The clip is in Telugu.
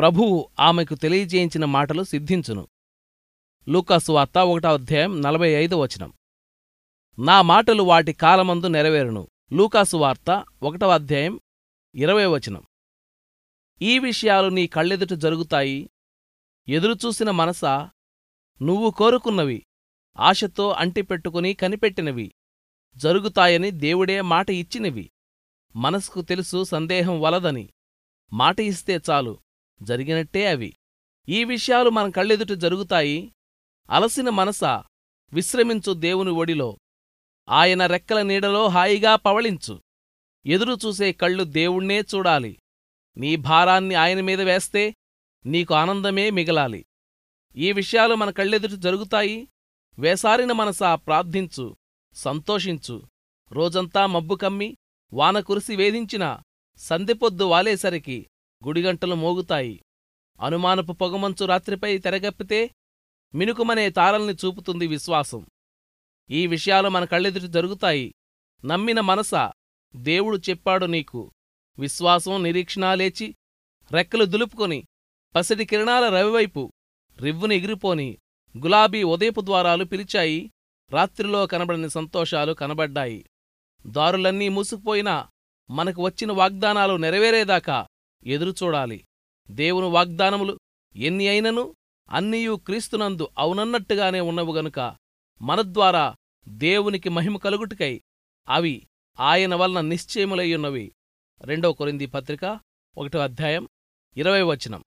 ప్రభువు ఆమెకు తెలియజేయించిన మాటలు సిద్ధించును. లూకాసు వార్త ఒకటో అధ్యాయం నలభై ఐదో వచనం. నా మాటలు వాటి కాలమందు నెరవేరును. లూకాసు వార్త ఒకటవ అధ్యాయం ఇరవై వచనం. ఈ విషయాలు నీ కళ్ళెదుట జరుగుతాయి. ఎదురుచూసిన మనసా నువ్వు కోరుకున్నవి. ఆశతో అంటిపెట్టుకుని కనిపెట్టినవి. జరుగుతాయని దేవుడే మాట ఇచ్చినవి. మనసుకు తెలుసు సందేహం వలదని. మాట ఇస్తే చాలు. జరిగినట్టే అవి. ఈ విషయాలు మన కళ్ళెదుట జరుగుతాయి. అలసిన మనసా విశ్రమించు దేవుని ఒడిలో. ఆయన రెక్కల నీడలో హాయిగా పవళించు. ఎదురు చూసే కళ్ళు దేవుణ్ణే చూడాలి. నీ భారాన్ని ఆయన మీద వేస్తే నీకు ఆనందమే మిగలాలి. ఈ విషయాలు మన కళ్ళెదుట జరుగుతాయి. వేసారిన మనసా ప్రార్థించు సంతోషించు. రోజంతా మబ్బు కమ్మి వాన కురిసి వేధించిన సందెపొద్దు వాలేసరికి గుడిగంటలు మోగుతాయి. అనుమానపు పొగమంచు రాత్రిపై తెరగప్పితే మినుకుమనే తారల్ని చూపుతుంది విశ్వాసం. ఈ విషయాలు మన కళ్ళెదుటి జరుగుతాయి. నమ్మిన మనసా దేవుడు చెప్పాడు నీకు. విశ్వాసం నిరీక్షణ లేచి రెక్కలు దులుపుకొని పసిడి కిరణాల రవివైపు రివ్వుని ఎగిరిపోని గులాబీ ఉదయపు ద్వారాలు పిలిచాయి. రాత్రిలో కనబడని సంతోషాలు కనబడ్డాయి. దారులన్నీ మూసుకుపోయినా మనకు వచ్చిన వాగ్దానాలు నెరవేరేదాకా ఎదురుచూడాలి దేవుని వాగ్దానములు ఎన్ని అయినను అన్నియూ క్రీస్తునందు అవునన్నట్టుగానే ఉన్నవు గనుక మనద్వారా దేవునికి మహిమ కలుగుటికై అవి ఆయన వలన నిశ్చయములయ్యున్నవి రెండో కొరింది పత్రిక ఒకటో అధ్యాయం ఇరవై వచనం.